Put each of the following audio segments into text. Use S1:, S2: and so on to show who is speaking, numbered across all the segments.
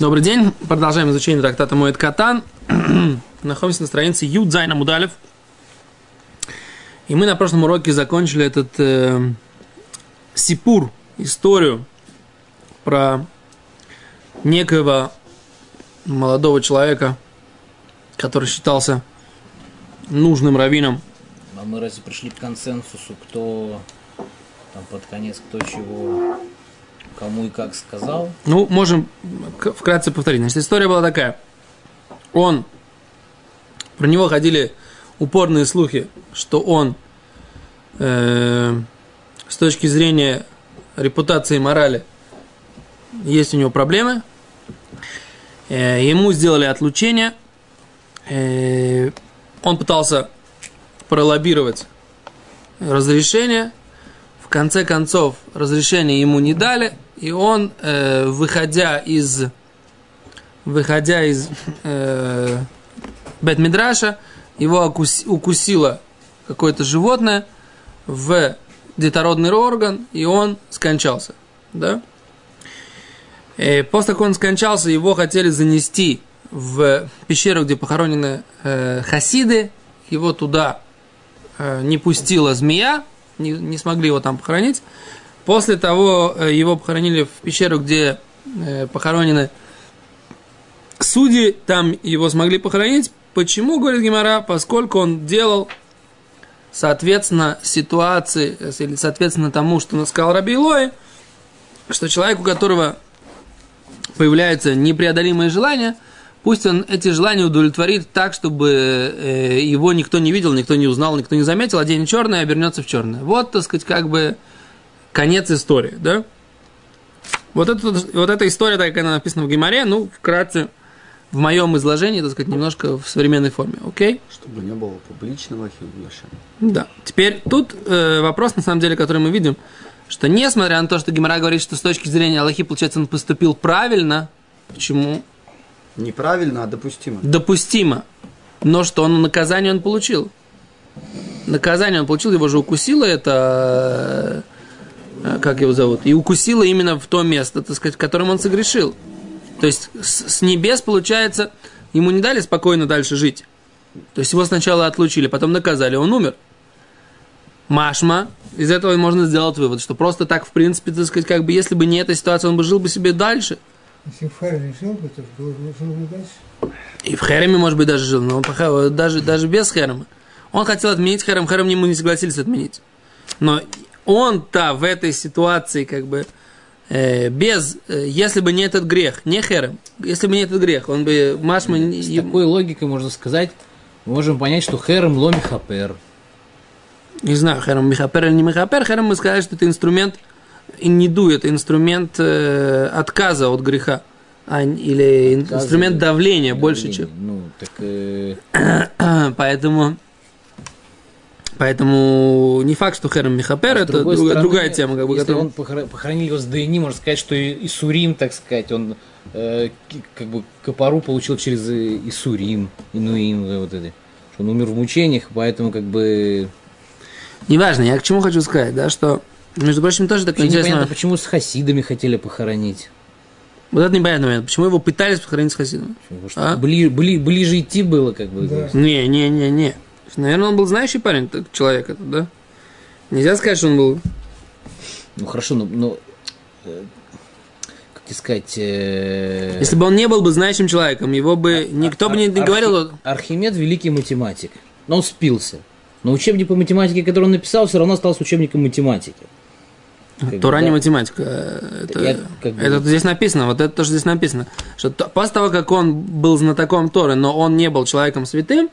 S1: Добрый день. Продолжаем изучение трактата Моет Катан. Находимся на странице Юдзайна Мудалев. И мы на прошлом уроке закончили этот э, сипур, историю про некоего молодого человека, который считался нужным раввином.
S2: А мы разве пришли к консенсусу, кто там под конец, кто чего кому и как сказал.
S1: Ну, можем вкратце повторить. Значит, история была такая. Он, про него ходили упорные слухи, что он э, с точки зрения репутации и морали есть у него проблемы. Э, ему сделали отлучение. Э, он пытался пролоббировать разрешение. В конце концов, разрешение ему не дали и он, э, выходя из, выходя из э, Бет-Мидраша, его укус, укусило какое-то животное в детородный орган, и он скончался. Да? И после того, как он скончался, его хотели занести в пещеру, где похоронены э, хасиды. Его туда э, не пустила змея, не, не смогли его там похоронить. После того э, его похоронили в пещеру, где э, похоронены судьи, там его смогли похоронить. Почему, говорит Гимара? Поскольку он делал соответственно ситуации, э, или соответственно тому, что сказал Раби Илой, что человек, у которого появляются непреодолимые желания, пусть он эти желания удовлетворит так, чтобы его никто не видел, никто не узнал, никто не заметил, а день черный обернется в черное. Вот, так сказать, как бы конец истории, да? Вот, это, вот эта история, так как она написана в Гимаре, ну, вкратце, в моем изложении, так сказать, немножко в современной форме, окей?
S3: Чтобы не было публичного хилуша.
S1: Да. Теперь тут э, вопрос, на самом деле, который мы видим, что несмотря на то, что Гимара говорит, что с точки зрения Аллахи, получается, он поступил правильно, почему?
S3: Неправильно, а допустимо.
S1: Допустимо. Но что он наказание он получил. Наказание он получил, его же укусило это как его зовут, и укусила именно в то место, так сказать, в котором он согрешил. То есть с, небес, получается, ему не дали спокойно дальше жить. То есть его сначала отлучили, потом наказали, он умер. Машма, из этого можно сделать вывод, что просто так, в принципе, так сказать, как бы, если бы не эта ситуация, он бы жил бы себе дальше.
S4: Если в Хареме жил бы, то жил бы дальше.
S1: И в Хареме, может быть, даже жил, но он, даже, даже без Харема. Он хотел отменить Харем, Харем ему не согласились отменить. Но он-то в этой ситуации как бы э, без, э, если бы не этот грех, не херем, если бы не этот грех, он бы Машма...
S2: С не, такой логикой можно сказать, мы можем понять, что херем ло михапер.
S1: Не знаю, херем михапер или не михапер, херем мы сказали, что это инструмент, не ду, это инструмент э, отказа от греха. А, или Отказы, инструмент давления, давления больше, чем...
S2: Ну, так... Э...
S1: Поэтому Поэтому не факт, что Херем Михапер, а это друг, стороны, другая тема. Как бы,
S2: если он похоронил его с ДНИ, можно сказать, что и Сурим, так сказать, он э, как бы Капару получил через Исурим, Инуим, вот это. Что он умер в мучениях, поэтому как бы...
S1: Неважно, я к чему хочу сказать, да, что, между прочим, тоже такое интересно... Непонятно,
S2: почему с хасидами хотели похоронить.
S1: Вот это непонятный момент. Почему его пытались похоронить с хасидами?
S2: А? Бли, бли, ближе идти было, как бы.
S1: Да. Не, не, не, не. Наверное, он был знающий парень, этот человек этот, да? Нельзя сказать, что он был...
S2: Ну, хорошо, но... но э, как сказать... Э...
S1: Если бы он не был бы знающим человеком, его бы... А, никто а, бы не, не говорил...
S2: Архимед – великий математик. Но он спился. Но учебник по математике, который он написал, все равно остался учебником математики.
S1: Как Тура бы, не математика. Это, Я, как бы... это здесь написано, вот это тоже здесь написано. Что после того, как он был знатоком Торы, но он не был человеком святым,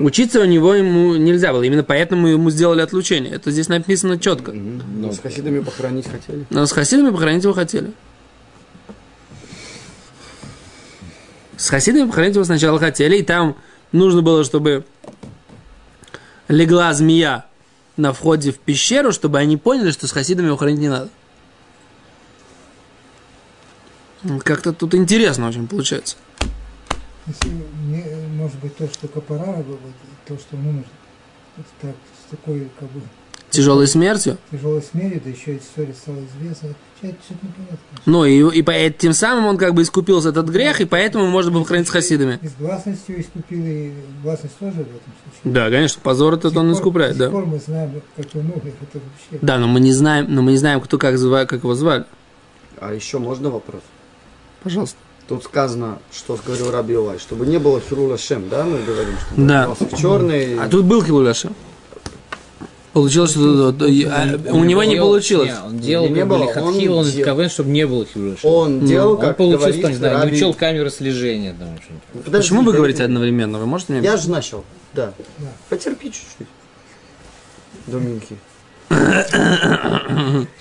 S1: Учиться у него ему нельзя было, именно поэтому ему сделали отлучение. Это здесь написано четко.
S3: Но с хасидами похоронить хотели.
S1: Но с хасидами похоронить его хотели. С хасидами похоронить его сначала хотели, и там нужно было, чтобы легла змея на входе в пещеру, чтобы они поняли, что с хасидами его хоронить не надо. Как-то тут интересно очень получается
S4: может быть, то, что капара, то, что он умер, так, с такой, как бы...
S1: тяжелой смертью.
S4: тяжелой смерти, да еще эта история стала известна. Что-то непонятно.
S1: Ну, и, и по- э, тем самым он как бы искупился этот грех, и поэтому можно было хранить с хасидами.
S4: И с гласностью искупил, и гласность тоже в этом случае.
S1: Да, конечно, позор этот он
S4: пор-
S1: искупляет,
S4: До
S1: да.
S4: сих пор мы знаем, как он умер, это вообще...
S1: Да, но мы не знаем, но мы не знаем, кто как, звали, как его звали.
S3: А еще можно вопрос?
S1: Пожалуйста.
S3: Тут сказано, что говорил Раби Илай, чтобы не было хирула шем, да, мы говорим, что он
S1: Да.
S3: в черный.
S1: А тут был Хилуляша. Получилось, что а, у него не получилось.
S2: Не, он делал
S3: Не, не было,
S2: лихатхи,
S3: он
S2: он
S3: дел-
S2: КВН, чтобы не было хирурга.
S3: Он делал,
S2: Он
S3: как
S2: получил,
S3: говорит
S2: что, не знаю, не
S3: Раби-
S2: учел камеры слежения. Там, что-нибудь.
S3: Подожди,
S1: Почему вы говорите одновременно? Вы можете мне
S3: Я же начал, да.
S4: Да.
S3: Потерпи чуть-чуть. Доминки.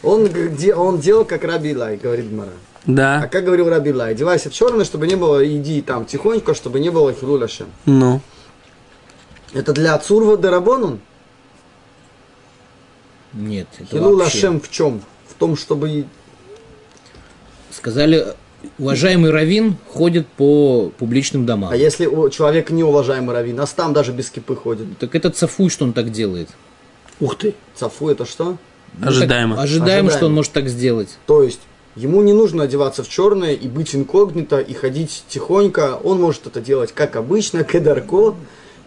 S3: Он, он делал, как Раби Илай, говорит Мара. А
S1: Да.
S3: как говорил Раби Илай, одевайся в черное, чтобы не было, иди там тихонько, чтобы не было хилуля шем.
S1: Ну.
S3: Это для Цурва Дарабонун?
S2: Нет, это
S3: Хилуля
S2: вообще.
S3: в чем? В том, чтобы и-
S2: Сказали, уважаемый Равин ходит по публичным домам.
S3: А если у человека неуважаемый раввин, а там даже без кипы ходит.
S2: Так это цафуй, что он так делает.
S1: Ух ты.
S3: Цафу это что?
S2: Ну,
S1: Ожидаемо.
S2: так ожидаемо, что он
S3: Ожидаемо.
S2: может так сделать.
S3: То есть ему не нужно одеваться в черное и быть инкогнито и ходить тихонько. Он может это делать как обычно, кедарко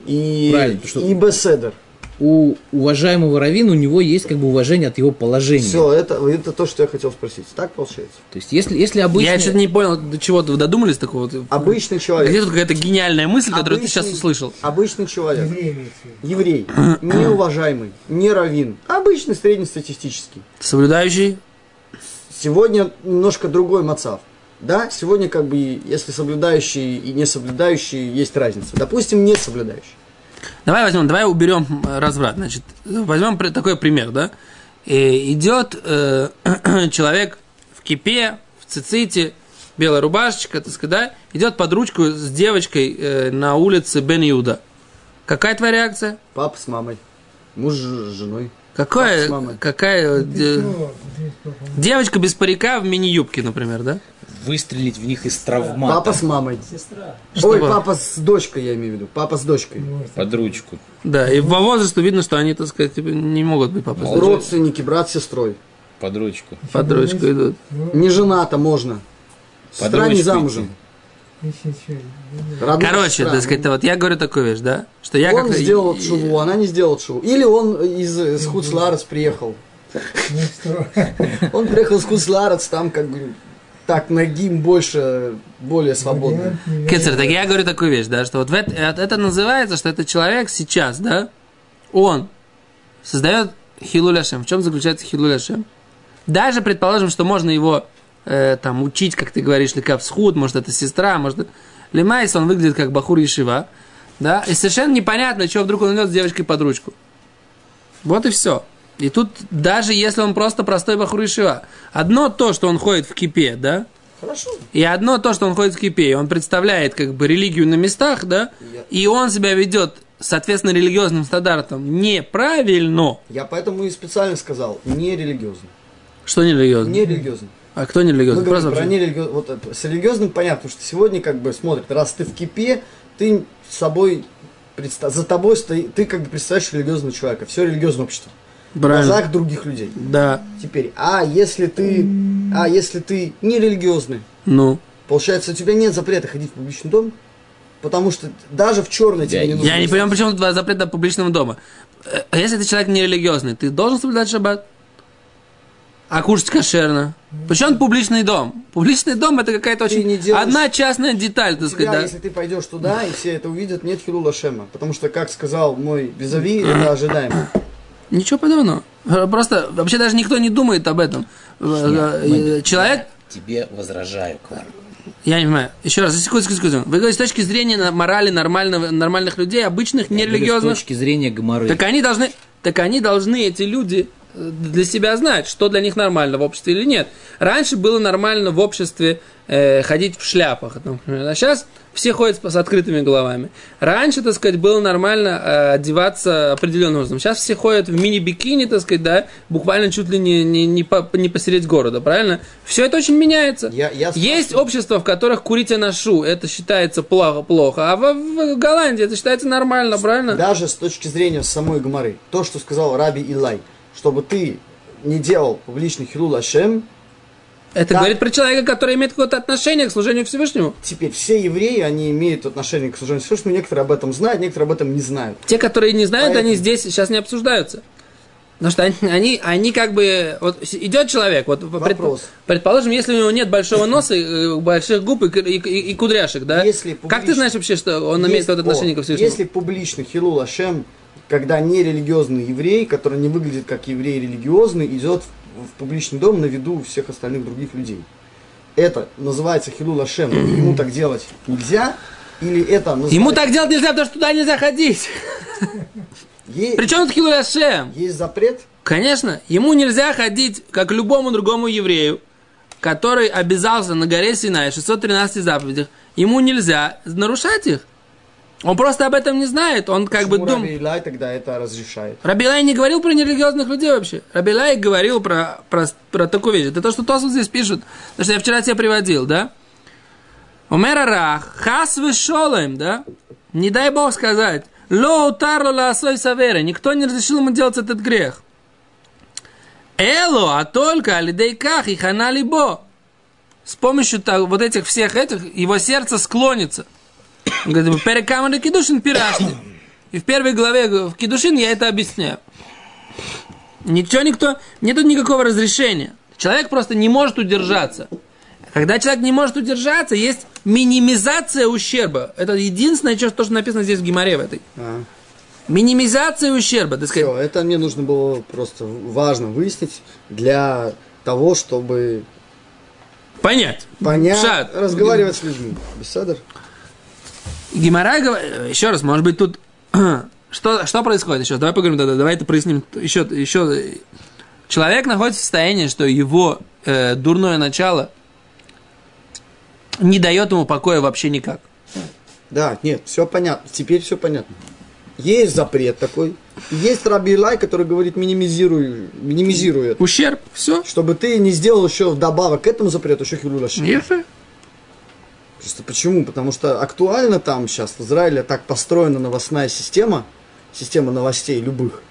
S3: и,
S2: Правильно, что-
S3: и беседер.
S2: У уважаемого Равина у него есть как бы уважение от его положения.
S3: Все, это, это то, что я хотел спросить. Так получается?
S2: То есть, если, если обычно...
S1: Я что-то не понял, до чего вы додумались такого?
S3: Обычный человек.
S1: Где тут какая-то гениальная мысль, которую ты
S3: Обычный-
S1: сейчас услышал?
S3: Обычный человек.
S4: Еврей.
S3: Еврей. Неуважаемый. Не раввин. Обычный среднестатистический.
S1: Соблюдающий?
S3: Сегодня немножко другой мацав. Да, сегодня как бы, если соблюдающий и не соблюдающий, есть разница. Допустим, не соблюдающий.
S1: Давай возьмем, давай уберем э, разврат. Значит, возьмем такой пример, да? И идет э, человек в кипе, в циците, белая рубашечка, так сказать, да? Идет под ручку с девочкой э, на улице Бен Иуда. Какая твоя реакция?
S3: Папа с мамой. Муж с женой.
S1: Какая,
S3: Папа с мамой.
S1: какая э,
S4: что? Здесь папа.
S1: девочка без парика в мини-юбке, например, да?
S2: Выстрелить в них из травмата.
S3: Папа с мамой.
S4: Сестра.
S3: Ой, папа с дочкой, я имею в виду. Папа с дочкой.
S4: Может,
S2: Под ручку.
S1: Да, и по возрасту видно, что они, так сказать, типа, не могут быть папой. с дочкой.
S3: Родственники, брат с сестрой.
S2: Под ручку.
S1: Под ручку идут.
S4: ну,
S3: Не жена-то можно. Сестра не замужем.
S4: еще
S3: Родная
S1: Короче,
S3: сестра.
S1: так сказать, вот я говорю такую вещь, да? Что я
S3: он
S1: как
S3: сделал шуву, она не сделала шуву. Или он из, из Хуцларец приехал. Он приехал из Хуцларец, там как бы так ногим больше, более свободно.
S1: Кецер, так я говорю такую вещь, да, что вот в это это называется, что этот человек сейчас, да, он создает хилуляшем. В чем заключается хилуляшем? Даже предположим, что можно его э, там учить, как ты говоришь, лекавсхуд, может это сестра, может Лемайс, он выглядит как бахур Ешива, да, и совершенно непонятно, что вдруг он идет с девочкой под ручку. Вот и все. И тут, даже если он просто простой бахур Ешива, одно то, что он ходит в кипе, да,
S3: Хорошо.
S1: и одно то, что он ходит в кипе, и он представляет как бы религию на местах, да, и он себя ведет, соответственно, религиозным стандартам неправильно.
S3: Я поэтому и специально сказал, не религиозно.
S1: Что не религиозно?
S3: Не религиозно.
S1: А кто не
S3: Мы
S1: религиозный?
S3: говорим
S1: Просто
S3: про нерелиги- вот это, с религиозным понятно, потому что сегодня как бы смотрят, раз ты в кипе, ты с собой предста- за тобой стоит, ты как бы представляешь религиозного человека, все религиозное общество. В
S1: Правильно.
S3: глазах других людей.
S1: Да.
S3: Теперь, а если ты, а если ты не религиозный,
S1: Ну.
S3: получается, у тебя нет запрета ходить в публичный дом, потому что даже в черный тебе не нужно.
S1: Я не понимаю, почему тут запрет до публичного дома. Э, А если ты человек нерелигиозный, ты должен соблюдать шаббат? А кушать кошерно? Причем публичный дом? Публичный дом это какая-то
S3: Ты
S1: очень...
S3: не делаешь-
S1: Одна частная деталь, так сказать,
S3: тебя,
S1: да?
S3: если ты пойдешь туда, и все это увидят, нет хилула шема. Потому что, как сказал мой визави, это ожидаемо.
S1: Ничего подобного. Э, Просто вообще даже никто не думает об этом. Э, э, Человек,
S2: Тебе возражаю, Клар.
S1: я не понимаю, еще раз, секунду, секунду, секунду. Вы говорите с точки зрения на- морали нормального, нормальных людей, обычных,
S2: Я говорю,
S1: нерелигиозных.
S2: С точки зрения гоморы.
S1: Так они должны, так они должны, эти люди, э, для себя знать, что для них нормально в обществе или нет. Раньше было нормально в обществе э, ходить в шляпах, например, а сейчас все ходят с, с открытыми головами. Раньше, так сказать, было нормально э, одеваться определенным образом. Сейчас все ходят в мини-бикини, так сказать, да, буквально чуть ли не, не, не, по, не посередине города, правильно? Все это очень меняется.
S3: Я- я
S1: Есть общества, в которых курить ношу, это считается плохо, плохо, а в, в Голландии это считается нормально, правильно?
S3: Даже с точки зрения самой Гмары, то, что сказал Раби Илай, чтобы ты не делал публичный хилул Ашем,
S1: Это
S3: Да.
S1: говорит про человека, который имеет какое-то отношение к служению Всевышнему.
S3: теперь все евреи, они имеют отношение к служению Всевышнему, некоторые об этом знают, некоторые об этом не знают.
S1: Те, которые не знают,
S3: Поэтому-
S1: они здесь сейчас не обсуждаются. Потому что они, они, они как бы... Вот идет человек, вот
S3: Вопрос.
S1: предположим, если у него нет большого носа, э, больших губ и, и- и- и кудряшек, да?
S3: Если
S1: Как ты
S3: публично-
S1: знаешь вообще, что он имеет
S3: Есть-
S1: какое-то отношение
S3: о,
S1: ко Всевышнему?
S3: Если публичный хилул Ашем, когда нерелигиозный еврей, который не выглядит как еврей религиозный, идет в, в публичный дом на виду всех остальных других людей. Это называется хилул Ашем. Ему так делать нельзя? Или это называется...
S1: Ему так делать нельзя, потому что туда нельзя ходить.
S3: Е-
S1: Причем тут Хилуль Ашем?
S3: Есть запрет?
S1: Конечно, ему нельзя ходить, как любому другому еврею, который обязался на горе Синай, 613 заповедях. Ему нельзя нарушать их. Он просто об этом не знает. Он как бы
S3: Почему
S1: думает...
S3: Раби Илай тогда это разрешает?
S1: Рабилай не говорил про нерелигиозных людей вообще. Рабилай говорил про, про, про такую вещь. Это то, что Тосов здесь пишет. То, что я вчера тебе приводил, да? Умер Арах, хас вышолем, да? Не дай Бог сказать. Ло утарло ла асой савера. Никто не разрешил ему делать этот грех. Эло, а только алидейках и хана либо. С помощью вот этих всех этих его сердце склонится. Говорит, перекамары кидушин пирашни. И в первой главе в Кедушин я это объясняю. Ничего никто, нету никакого разрешения. Человек просто не может удержаться. Когда человек не может удержаться, есть минимизация ущерба. Это единственное, что, то, что написано здесь в Гимаре в этой.
S3: А,
S1: Минимизация ущерба. Так сказать,
S3: все, это мне нужно было просто важно выяснить для того, чтобы
S1: понять.
S3: понять,
S1: Пшат.
S3: разговаривать с людьми. Беседер?
S1: Гимара, еще раз, может быть, тут что, что происходит еще? Давай поговорим, да, да, давай это проясним еще, еще. Человек находится в состоянии, что его э, дурное начало не дает ему покоя вообще никак.
S3: Да, нет, все понятно. Теперь все понятно. Есть запрет такой. Есть Раби Илай, который говорит, минимизируй, минимизируй это.
S1: Ущерб, все.
S3: Чтобы ты не сделал еще вдобавок к этому запрету еще хилуль Ашем. Просто почему? Потому что актуально там сейчас в Израиле так построена новостная система, система новостей любых,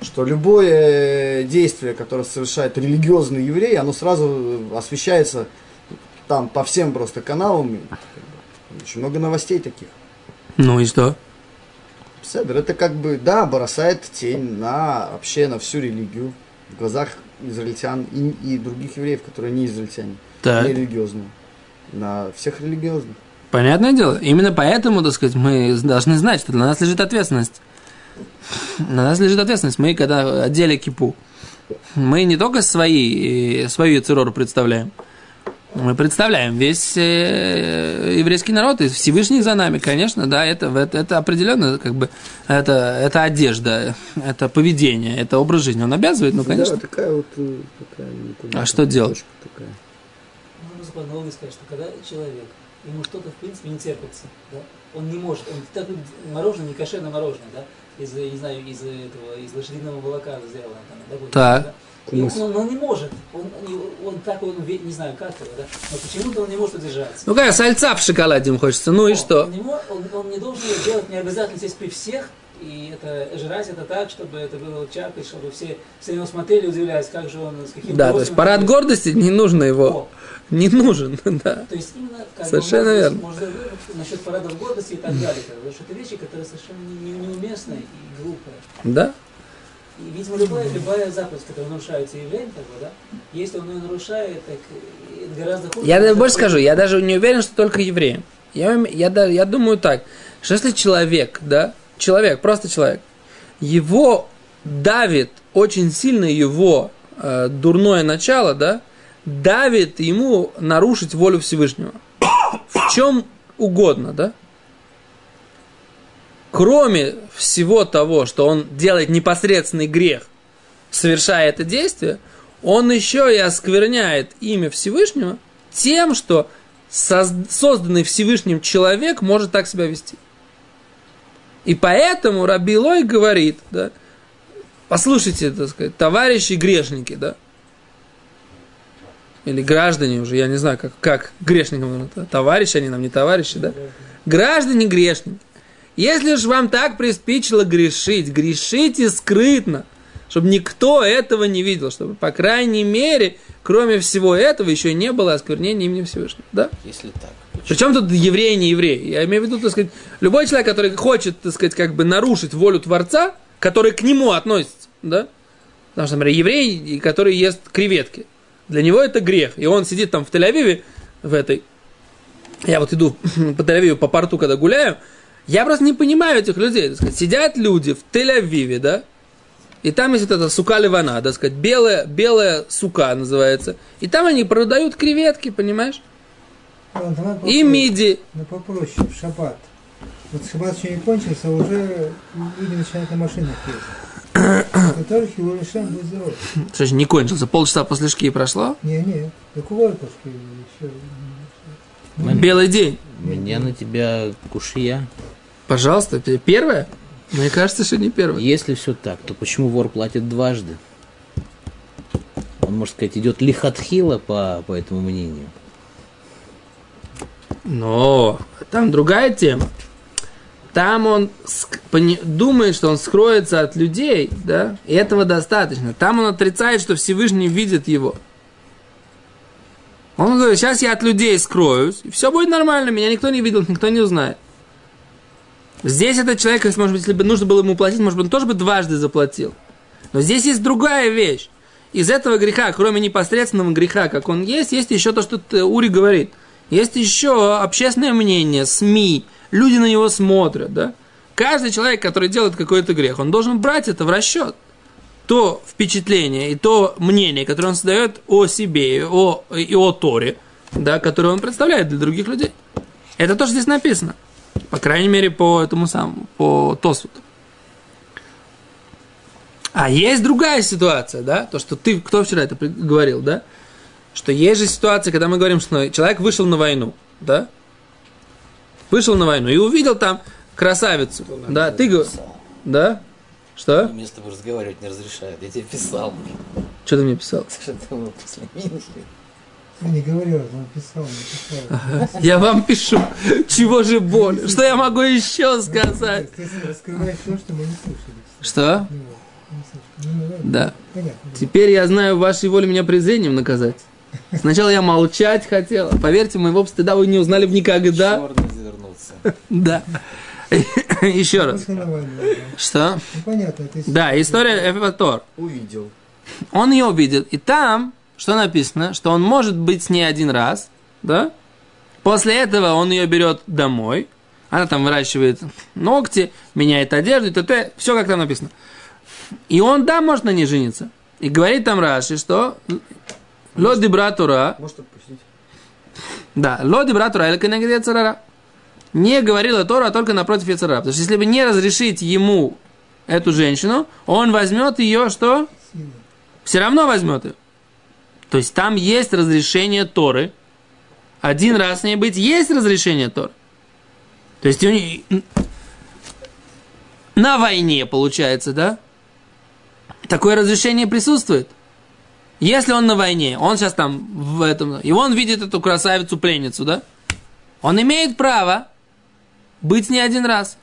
S3: что любое действие, которое совершает религиозный еврей, оно сразу освещается там по всем просто каналам. Очень много новостей таких.
S1: Ну и что?
S3: Седр, это как бы, да, бросает тень на вообще на всю религию в глазах израильтян и, и других евреев, которые не израильтяне,
S1: Так.
S3: не религиозные. На всех религиозных.
S1: Понятное дело. Именно поэтому, так сказать, мы должны знать, что для нас лежит ответственность. На нас лежит ответственность. Мы, когда одели кипу, мы не только свои, э, свою цирору представляем, мы представляем весь э, еврейский народ, и Всевышний за нами, конечно, да, это, это, это определенно, как бы, это, это одежда, это поведение, это образ жизни. Он обязывает, ну, конечно.
S3: Да, такая вот э, такая,
S1: А что делать?
S3: такая.
S5: По аналогии сказать, что когда человек, ему что-то в принципе не терпится, да, он не может, он так мороженое, не кошерное мороженое, да, из, не знаю, из этого, из лошадиного молока сделано, там,
S1: Так.
S5: да. И он, он, не может, он, он, так, он, не знаю как его, да, но почему-то он не может удержаться.
S1: Ну, как сальца в шоколаде ему хочется, ну и
S5: Он-
S1: что?
S5: Он не, мо- он, он не должен делать, не обязательно здесь при всех, и это жрать это так, чтобы это было чакой, чтобы все, все него смотрели, удивлялись, как же он, с каким
S1: Да, то есть парад гордости не нужно его.
S5: О,
S1: Не нужен, да.
S5: То есть именно как бы,
S1: Совершенно
S5: можно,
S1: верно.
S5: можно насчет парадов гордости и так далее, бы, потому что это вещи, которые совершенно не- не- и глупые.
S1: Да?
S5: И, видимо, любая, любая заповедь, которая нарушается евреем, как бы, да, если он ее нарушает, так э, гораздо хуже.
S1: Я даже больше скажу, я даже не уверен, что только евреям. Я, я, да- я думаю так, что если человек, да, человек, просто человек, его давит очень сильно его э, дурное начало, да, давит ему нарушить волю Всевышнего. В чем угодно, да? Кроме всего того, что он делает непосредственный грех, совершая это действие, он еще и оскверняет имя Всевышнего тем, что соз- созданный Всевышним человек может так себя вести. И поэтому Раби Лой говорит, да, послушайте, так сказать, товарищи грешники, да, или граждане уже, я не знаю, как, как грешникам, товарищи они нам, не товарищи, да, граждане грешники, если же вам так приспичило грешить, грешите скрытно, чтобы никто этого не видел, чтобы, по крайней мере, кроме всего этого, еще не было осквернения имени Всевышнего. Да?
S2: Если так.
S1: Причем тут еврей, не еврей? Я имею в виду, так сказать, любой человек, который хочет, так сказать, как бы нарушить волю Творца, который к нему относится, да? Потому что, например, еврей, который ест креветки, для него это грех. И он сидит там в Тель-Авиве, в этой, я вот иду по Тель-Авиву, по порту, когда гуляю, я просто не понимаю этих людей. Так сказать, сидят люди в Тель-Авиве, да, и там есть вот эта сука ливана, так сказать, белая, белая сука называется. И там они продают креветки, понимаешь?
S4: Ладно,
S1: И миди.
S4: Ну попроще, в шаббат. Вот шаббат еще не кончился, а уже люди начинают на машинах ездить. Здоров.
S1: Что ж, не кончился, полчаса после шки прошло.
S4: Не-не, так Вольковский еще.
S1: Белый день.
S2: У меня на тебя кушия.
S1: Пожалуйста, первое? Мне кажется, что не первое.
S2: Если все так, то почему вор платит дважды? Он, можно сказать, идет лихатхила по, по этому мнению.
S1: Но там другая тема. Там он думает, что он скроется от людей, да, и этого достаточно. Там он отрицает, что Всевышний видит его. Он говорит, сейчас я от людей скроюсь, и все будет нормально, меня никто не видел, никто не узнает. Здесь этот человек, может быть, если бы нужно было ему платить, может быть, он тоже бы дважды заплатил. Но здесь есть другая вещь. Из этого греха, кроме непосредственного греха, как он есть, есть еще то, что т- Ури говорит. Есть еще общественное мнение, СМИ, люди на него смотрят, да. Каждый человек, который делает какой-то грех, он должен брать это в расчет. То впечатление и то мнение, которое он создает о себе и о, и о Торе, да, которое он представляет для других людей. Это то, что здесь написано. По крайней мере, по этому самому, по Тосфуту. А есть другая ситуация, да, то, что ты, кто вчера это говорил, да, что есть же ситуация, когда мы говорим, что человек вышел на войну, да, вышел на войну и увидел там красавицу, да, ты говоришь, да, что?
S2: Мне с тобой разговаривать не разрешают. Я тебе писал.
S1: Что ты мне писал?
S2: Что ты был после.
S4: Я не говорил, он писал, написал.
S1: Я вам пишу, чего же боль, что я могу еще сказать?
S4: Ты раскрываешь то, что мы не слышали.
S1: Что?
S4: Ну, не. Ну, ладно.
S1: Да.
S4: Понятно.
S1: Теперь я знаю вашей воле меня презрением наказать. Сначала я молчать хотела. Поверьте, моего стыда вы не узнали бы никогда.
S2: Черный.
S1: Да. Еще раз. Что?
S4: Ну, понятно,
S1: Да, история Эфатор.
S3: Увидел.
S1: Он ее увидел. И там, что написано, что он может быть с ней один раз, да? После этого он ее берет домой. Она там выращивает ногти, меняет одежду, т.т. Все как там написано. И он, да, может на ней жениться. И говорит там Раши, что Лоди братура,
S3: Может отпустить.
S1: да, Лоди братура или Яцерара. Не говорила Тора, а только напротив Яцерара. Потому что если бы не разрешить ему эту женщину, он возьмет ее, что? все равно возьмет ее. То есть там есть разрешение Торы. Один раз с ней быть, есть разрешение Торы. То есть не- на войне, получается, да? Такое разрешение присутствует. Если он на войне, он сейчас там в этом, и он видит эту красавицу-пленницу, да? Он имеет право быть с ней один раз.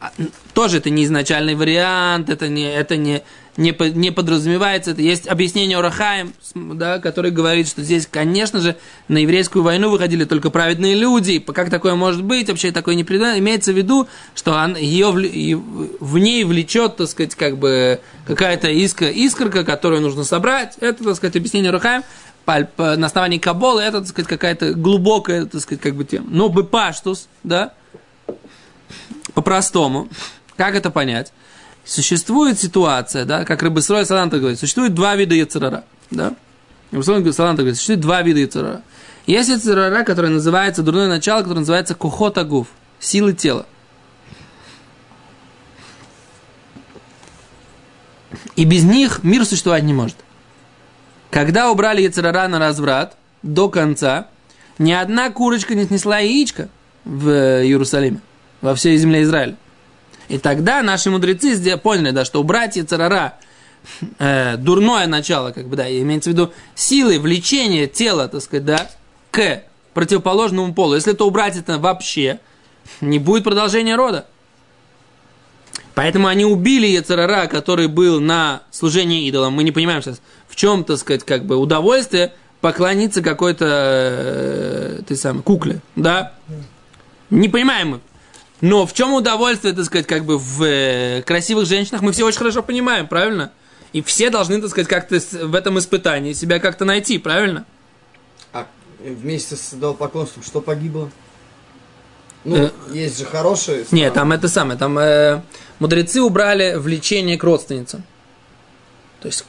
S1: А, Тоже это не изначальный вариант, это не, это не, не, не подразумевается. Это есть объяснение Урахаем, да, который говорит, что здесь, конечно же, на еврейскую войну выходили только праведные люди. Как такое может быть? Вообще такое не предано. Имеется в виду, что он, ее, в ней влечет, так сказать, как бы какая-то иска, искорка, которую нужно собрать. Это, так сказать, объяснение Урахаем. На основании Каболы это, так сказать, какая-то глубокая, так сказать, как бы тема. Но бы паштус, да, по-простому, как это понять? Существует ситуация, да, как Рыбысрой Саланта говорит, существует два вида яцерара, да? Рыбысрой Саланта говорит, существует два вида яцерара. Есть яцерара, который называется, дурное начало, которое называется кухотагуф, силы тела. И без них мир существовать не может. Когда убрали яцерара на разврат до конца, ни одна курочка не снесла яичко в э, Иерусалиме, во всей земле Израиля. И тогда наши мудрецы поняли, да, что убрать яцерара, э, дурное начало, как бы, да, имеется в виду силы, влечение тела, так сказать, да, к противоположному полу. Если это убрать это вообще, не будет продолжения рода. Поэтому они убили Яцерара, который был на служении идолам. Мы не понимаем сейчас, в чем, так сказать, как бы удовольствие поклониться какой-то, э, ты сам, кукле, да? Не понимаем. Но в чем удовольствие, так сказать, как бы в э, красивых женщинах, мы все очень хорошо понимаем, правильно? И все должны, так сказать, как-то в этом испытании себя как-то найти, правильно?
S3: А вместе с идолопоклонством что погибло? Ну,
S1: Э,
S3: есть же хорошие.
S1: Нет,
S3: стороны.
S1: там это самое, там э, мудрецы убрали влечение к родственницам. То есть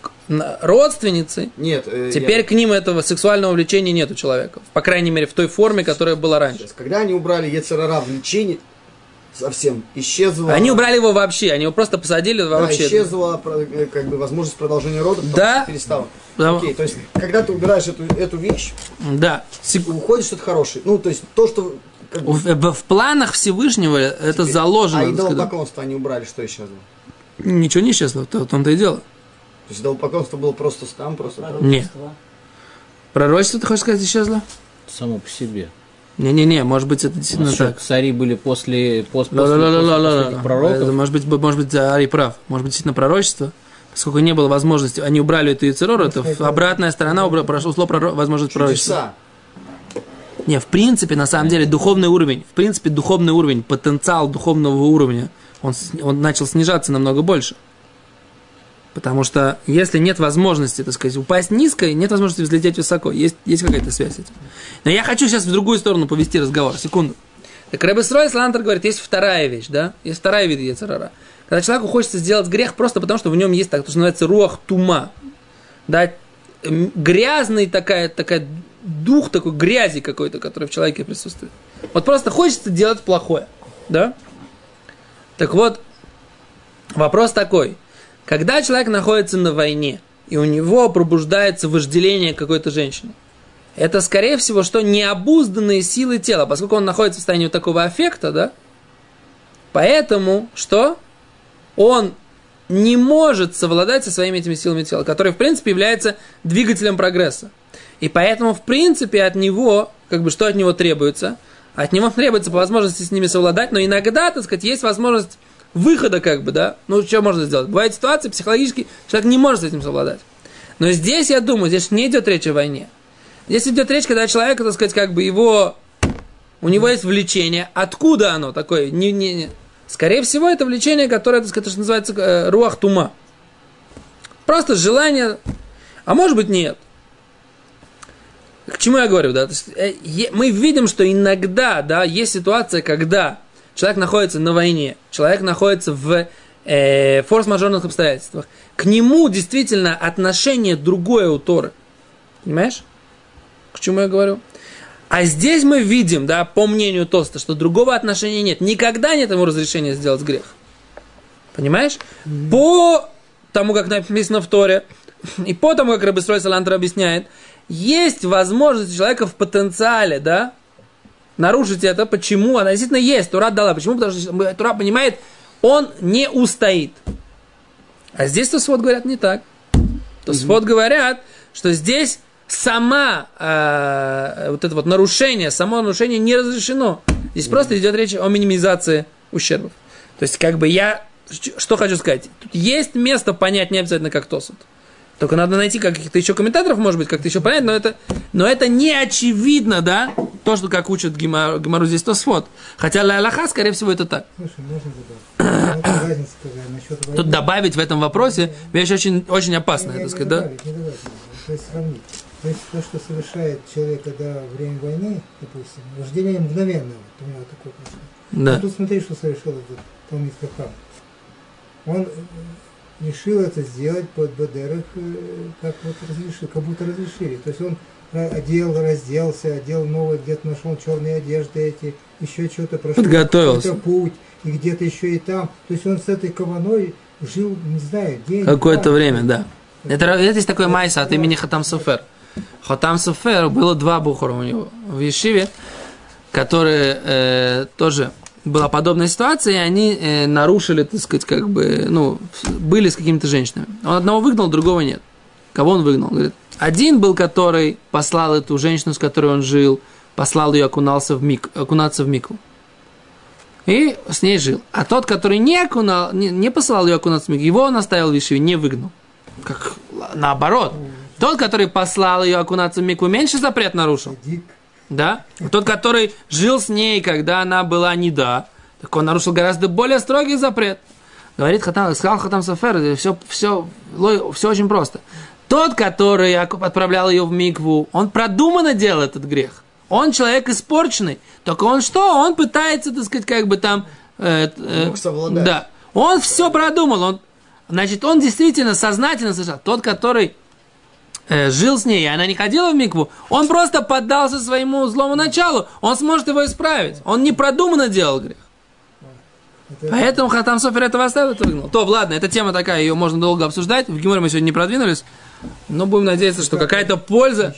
S1: родственницы,
S3: Нет, э,
S1: теперь
S3: я-
S1: к ним этого сексуального влечения нет у человека. По крайней мере, в той форме, которая была раньше.
S3: Сейчас, когда они убрали Ецерара влечение, совсем исчезла...
S1: Они убрали его вообще, они его просто посадили
S3: Да,
S1: вообще.
S3: исчезла э, как бы возможность продолжения рода, потому
S1: Да.
S3: что перестала.
S1: Да.
S3: Окей, то есть, когда ты убираешь эту, эту вещь,
S1: Да.
S3: Уходит что-то хорошее. Ну, то есть, то, что... Как бы,
S1: В, в- планах Всевышнего это
S3: теперь-
S1: заложено.
S3: А идолопоклонство они убрали, что исчезло?
S1: Ничего не исчезло, в том-то и дело.
S3: То есть, идолопоклонство было просто там, просто... там.
S1: Нет.
S5: Пророчество.
S1: Пророчество, ты хочешь сказать, исчезло?
S2: Само по себе.
S1: Не-не-не, может быть, это действительно
S2: что,
S1: так.
S2: цари были после, после, после, пророков.
S1: Это, может быть, может быть, Ари прав. Может быть, действительно пророчество. Поскольку не было возможности, они убрали эту Яцерору, это обратная сторона убра- прошло ушло проро- возможность пророчества. Не, в принципе, на самом деле, духовный уровень, в принципе, духовный уровень, потенциал духовного уровня, он, он начал снижаться намного больше. Потому что если нет возможности, так сказать, упасть низко, нет возможности взлететь высоко. Есть, есть какая-то связь этим. Но я хочу сейчас в другую сторону повести разговор. Секунду. Так Рэбе Срой Слантер говорит, есть вторая вещь, да? Есть вторая вид Ецерара. Когда человеку хочется сделать грех просто потому, что в нем есть так, то, что называется руах тума. Да? Грязный такая, такая дух такой грязи какой-то, который в человеке присутствует. Вот просто хочется делать плохое, да? Так вот, вопрос такой. Когда человек находится на войне, и у него пробуждается вожделение какой-то женщины, это, скорее всего, что необузданные силы тела, поскольку он находится в состоянии вот такого аффекта, да? Поэтому, что? Он не может совладать со своими этими силами тела, которые, в принципе, являются двигателем прогресса. И поэтому, в принципе, от него, как бы, что от него требуется? От него требуется по возможности с ними совладать, но иногда, так сказать, есть возможность выхода, как бы, да? Ну, что можно сделать? Бывают ситуации психологически, человек не может с этим совладать. Но здесь, я думаю, здесь не идет речь о войне. Здесь идет речь, когда человек, так сказать, как бы его, у него есть влечение. Откуда оно такое? Не, не, не. Скорее всего, это влечение, которое, так сказать, называется э, руах тума. Просто желание, а может быть нет. К чему я говорю, да? То есть, э, мы видим, что иногда, да, есть ситуация, когда человек находится на войне, человек находится в э, форс-мажорных обстоятельствах. К нему действительно отношение другое у Торы. Понимаешь? К чему я говорю? А здесь мы видим, да, по мнению Тоста, что другого отношения нет. Никогда нет ему разрешения сделать грех. Понимаешь? По тому, как написано в Торе, и по тому, как Рабистрой Салантер объясняет, есть возможность у человека в потенциале, да, нарушить это. Почему? Она действительно есть. Тура дала. Почему? Потому что Тура понимает, он не устоит. А здесь Тосфот говорят не так. Тосфот говорят, что здесь сама э, вот это вот нарушение, само нарушение не разрешено. Здесь просто идет речь о минимизации ущербов. То есть, как бы я, что хочу сказать, тут есть место понять не обязательно как Тосут. Только надо найти каких-то еще комментаторов, может быть, как-то еще понять, но это, но это не очевидно, да, то, что как учат Гемар- Гемару здесь Тосфот. Хотя для Аллаха, скорее всего, это так.
S4: Слушай, можно разница насчет.
S1: Тут добавить в этом вопросе вещь очень, очень опасная,
S4: Не-
S1: так сказать, да?
S4: добавить, можно. То есть сравнить. То есть то, что совершает человек, когда во время войны, допустим, вожделение мгновенное, вот у него такое происходит.
S1: Да.
S4: А тут смотри, что совершил этот Талмит Хахам. Он решил это сделать под Бадерах, э, как вот разрешил, как будто разрешили. То есть он одел, разделся, одел новое, где-то нашел черные одежды эти, еще что-то прошел.
S1: Подготовился.
S4: путь, и где-то еще и там. То есть он с этой кованой жил, не знаю, день.
S1: Какое-то время, да. Это, это есть такой майса от имени Хатам Софер. Хатам Софер было два бухора у него в Ешиве, которые э, тоже была подобная ситуация, и они э, нарушили, так сказать, как бы, ну, были с какими-то женщинами. Он одного выгнал, другого нет. Кого он выгнал? Говорит, один был, который послал эту женщину, с которой он жил, послал ее окунался в мик, окунаться в мику. И с ней жил. А тот, который не, окунал, не, не посылал ее окунаться в микву, его он оставил в Ишиве, не выгнал. Как наоборот. Тот, который послал ее окунаться в микву, меньше запрет нарушил. Да? Тот, который жил с ней, когда она была не да, так он нарушил гораздо более строгий запрет. Говорит Хатам, сказал Хатам Софер, все, все, все очень просто. Тот, который отправлял ее в микву, он продуманно делал этот грех. Он человек испорченный. Только он что? Он пытается, так сказать, как бы там... Э, э. Да. Он все продумал. Он, значит, он действительно сознательно совершал. Тот, который жил с ней, и она не ходила в микву, он просто поддался своему злому началу. Он сможет его исправить. Он не продуманно делал грех.
S4: Это-
S1: Поэтому Хатам Софер этого оставил, выгнал. То, ладно, эта тема такая, ее можно долго обсуждать. В Гиморе мы сегодня не продвинулись. Но будем надеяться, что какая-то польза,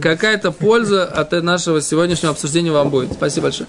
S1: какая-то польза от нашего сегодняшнего обсуждения вам будет. Спасибо большое.